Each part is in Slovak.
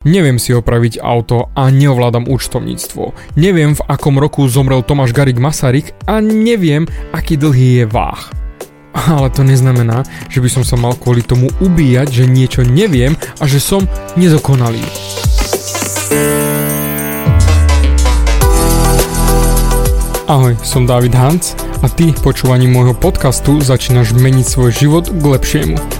Neviem si opraviť auto a neovládam účtovníctvo. Neviem, v akom roku zomrel Tomáš Garik Masaryk a neviem, aký dlhý je váh. Ale to neznamená, že by som sa mal kvôli tomu ubíjať, že niečo neviem a že som nedokonalý. Ahoj, som David Hans a ty počúvaním môjho podcastu začínaš meniť svoj život k lepšiemu.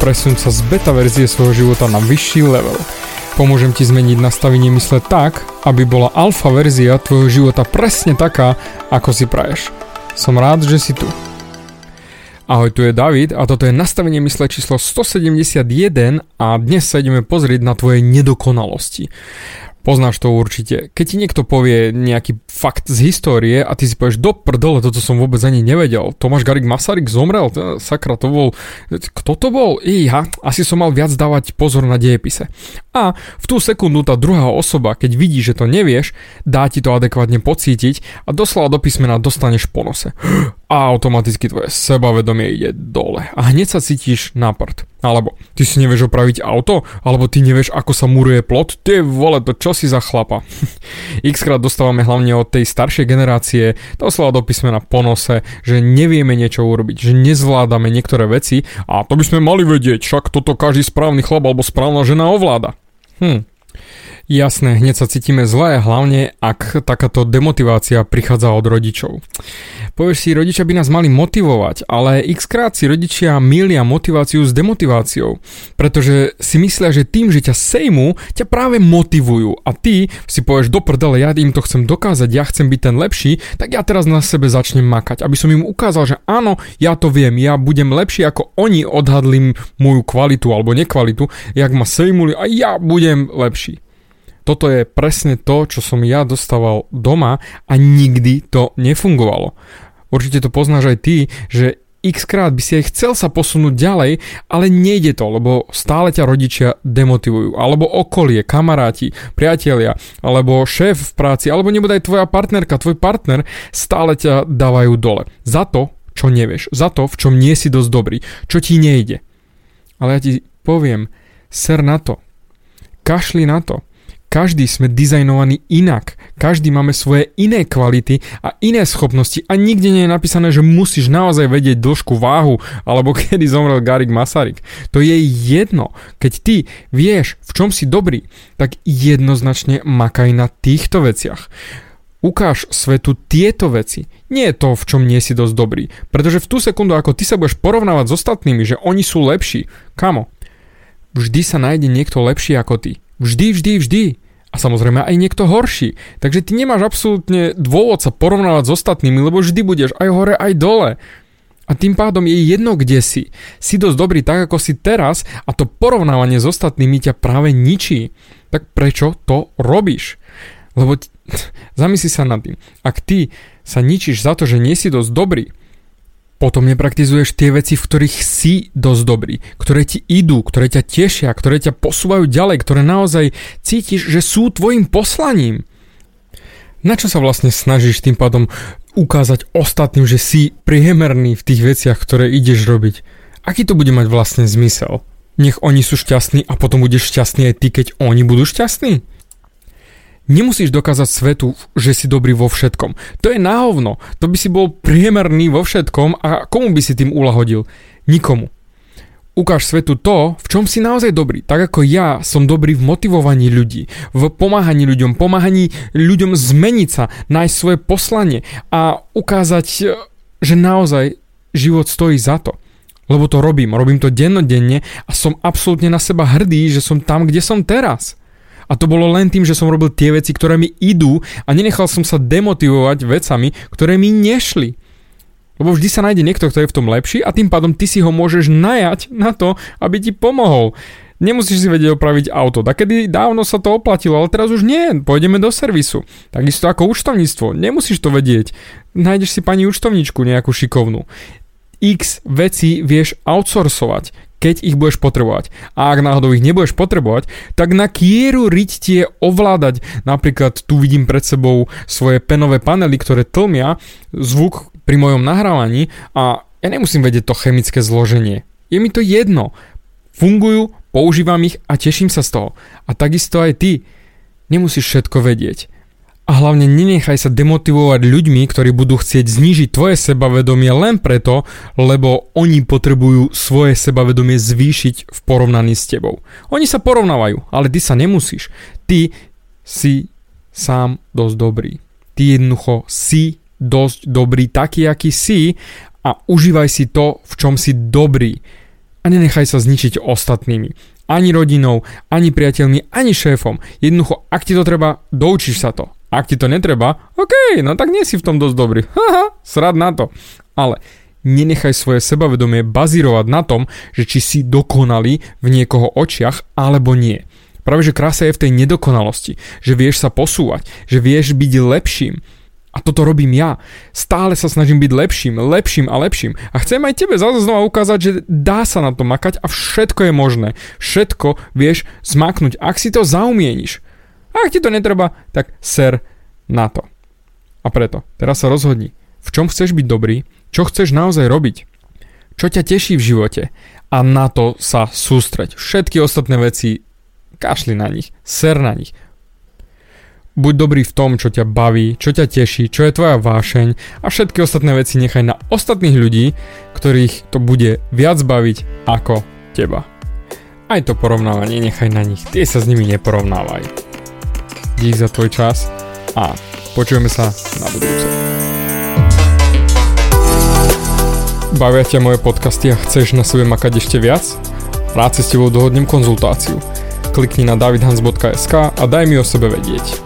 Presun sa z beta verzie svojho života na vyšší level. Pomôžem ti zmeniť nastavenie mysle tak, aby bola alfa verzia tvojho života presne taká, ako si praješ. Som rád, že si tu. Ahoj, tu je David a toto je nastavenie mysle číslo 171 a dnes sa ideme pozrieť na tvoje nedokonalosti. Poznáš to určite. Keď ti niekto povie nejaký fakt z histórie a ty si povieš do prdele, toto som vôbec ani nevedel. Tomáš Garik Masaryk zomrel? Sakra, to bol... Kto to bol? Ja, asi som mal viac dávať pozor na dejepise. A v tú sekundu tá druhá osoba, keď vidí, že to nevieš, dá ti to adekvátne pocítiť a doslova do písmena dostaneš po nose. A automaticky tvoje sebavedomie ide dole. A hneď sa cítiš na prd. Alebo ty si nevieš opraviť auto, alebo ty nevieš, ako sa muruje plot, ty vole, to čo si za chlapa. X krát dostávame hlavne od tej staršej generácie doslova do písmena ponose, že nevieme niečo urobiť, že nezvládame niektoré veci a to by sme mali vedieť, však toto každý správny chlap alebo správna žena ovláda. Hm, Jasné, hneď sa cítime zle, hlavne ak takáto demotivácia prichádza od rodičov. Povieš si, rodičia by nás mali motivovať, ale x krát si rodičia milia motiváciu s demotiváciou, pretože si myslia, že tým, že ťa sejmu, ťa práve motivujú a ty si povieš do prdele, ja im to chcem dokázať, ja chcem byť ten lepší, tak ja teraz na sebe začnem makať, aby som im ukázal, že áno, ja to viem, ja budem lepší ako oni odhadli moju kvalitu alebo nekvalitu, jak ma sejmuli a ja budem lepší. Toto je presne to, čo som ja dostával doma a nikdy to nefungovalo. Určite to poznáš aj ty, že x krát by si aj chcel sa posunúť ďalej, ale nejde to, lebo stále ťa rodičia demotivujú, alebo okolie, kamaráti, priatelia, alebo šéf v práci, alebo nebude aj tvoja partnerka, tvoj partner, stále ťa dávajú dole. Za to, čo nevieš, za to, v čom nie si dosť dobrý, čo ti nejde. Ale ja ti poviem, ser na to. Kašli na to. Každý sme dizajnovaní inak. Každý máme svoje iné kvality a iné schopnosti a nikde nie je napísané, že musíš naozaj vedieť dĺžku váhu alebo kedy zomrel Garik Masaryk. To je jedno. Keď ty vieš, v čom si dobrý, tak jednoznačne makaj na týchto veciach. Ukáž svetu tieto veci. Nie je to, v čom nie si dosť dobrý. Pretože v tú sekundu, ako ty sa budeš porovnávať s ostatnými, že oni sú lepší, kamo, vždy sa nájde niekto lepší ako ty. Vždy, vždy, vždy. A samozrejme aj niekto horší. Takže ty nemáš absolútne dôvod sa porovnávať s ostatnými, lebo vždy budeš aj hore, aj dole. A tým pádom je jedno, kde si. Si dosť dobrý tak, ako si teraz a to porovnávanie s ostatnými ťa práve ničí. Tak prečo to robíš? Lebo t- zamysli sa nad tým. Ak ty sa ničíš za to, že nie si dosť dobrý, potom nepraktizuješ tie veci, v ktorých si dosť dobrý, ktoré ti idú, ktoré ťa tešia, ktoré ťa posúvajú ďalej, ktoré naozaj cítiš, že sú tvojim poslaním. Na čo sa vlastne snažíš tým pádom ukázať ostatným, že si priemerný v tých veciach, ktoré ideš robiť? Aký to bude mať vlastne zmysel? Nech oni sú šťastní a potom budeš šťastný aj ty, keď oni budú šťastní? Nemusíš dokázať svetu, že si dobrý vo všetkom. To je náhovno. To by si bol priemerný vo všetkom a komu by si tým ulahodil? Nikomu. Ukáž svetu to, v čom si naozaj dobrý. Tak ako ja som dobrý v motivovaní ľudí, v pomáhaní ľuďom, pomáhaní ľuďom zmeniť sa, nájsť svoje poslanie a ukázať, že naozaj život stojí za to. Lebo to robím, robím to dennodenne a som absolútne na seba hrdý, že som tam, kde som teraz. A to bolo len tým, že som robil tie veci, ktoré mi idú a nenechal som sa demotivovať vecami, ktoré mi nešli. Lebo vždy sa nájde niekto, kto je v tom lepší a tým pádom ty si ho môžeš najať na to, aby ti pomohol. Nemusíš si vedieť opraviť auto. kedy dávno sa to oplatilo, ale teraz už nie. Pôjdeme do servisu. Takisto ako účtovníctvo. Nemusíš to vedieť. Nájdeš si pani účtovníčku nejakú šikovnú. X veci vieš outsourcovať, keď ich budeš potrebovať. A ak náhodou ich nebudeš potrebovať, tak na kieru riť tie ovládať. Napríklad tu vidím pred sebou svoje penové panely, ktoré tlmia zvuk pri mojom nahrávaní a ja nemusím vedieť to chemické zloženie. Je mi to jedno. Fungujú, používam ich a teším sa z toho. A takisto aj ty. Nemusíš všetko vedieť. A hlavne nenechaj sa demotivovať ľuďmi, ktorí budú chcieť znížiť tvoje sebavedomie len preto, lebo oni potrebujú svoje sebavedomie zvýšiť v porovnaní s tebou. Oni sa porovnávajú, ale ty sa nemusíš. Ty si sám dosť dobrý. Ty jednoducho si dosť dobrý taký, aký si a užívaj si to, v čom si dobrý a nenechaj sa zničiť ostatnými. Ani rodinou, ani priateľmi, ani šéfom. Jednoducho, ak ti to treba, doučíš sa to. Ak ti to netreba, OK, no tak nie si v tom dosť dobrý. Haha, srad na to. Ale nenechaj svoje sebavedomie bazírovať na tom, že či si dokonalý v niekoho očiach alebo nie. Práve že krása je v tej nedokonalosti, že vieš sa posúvať, že vieš byť lepším, a toto robím ja. Stále sa snažím byť lepším, lepším a lepším. A chcem aj tebe zase znova ukázať, že dá sa na to makať a všetko je možné. Všetko vieš zmaknúť, ak si to zaumieníš. Ak ti to netreba, tak ser na to. A preto, teraz sa rozhodni, v čom chceš byť dobrý, čo chceš naozaj robiť, čo ťa teší v živote a na to sa sústreť. Všetky ostatné veci kašli na nich, ser na nich, Buď dobrý v tom, čo ťa baví, čo ťa teší, čo je tvoja vášeň a všetky ostatné veci nechaj na ostatných ľudí, ktorých to bude viac baviť ako teba. Aj to porovnávanie nechaj na nich, tie sa s nimi neporovnávaj. Dík za tvoj čas a počujeme sa na budúce. Bavia ťa moje podcasty a chceš na sebe makať ešte viac? Rád si s tebou dohodnem konzultáciu. Klikni na davidhans.sk a daj mi o sebe vedieť.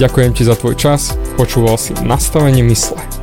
Ďakujem ti za tvoj čas, počúval si nastavenie mysle.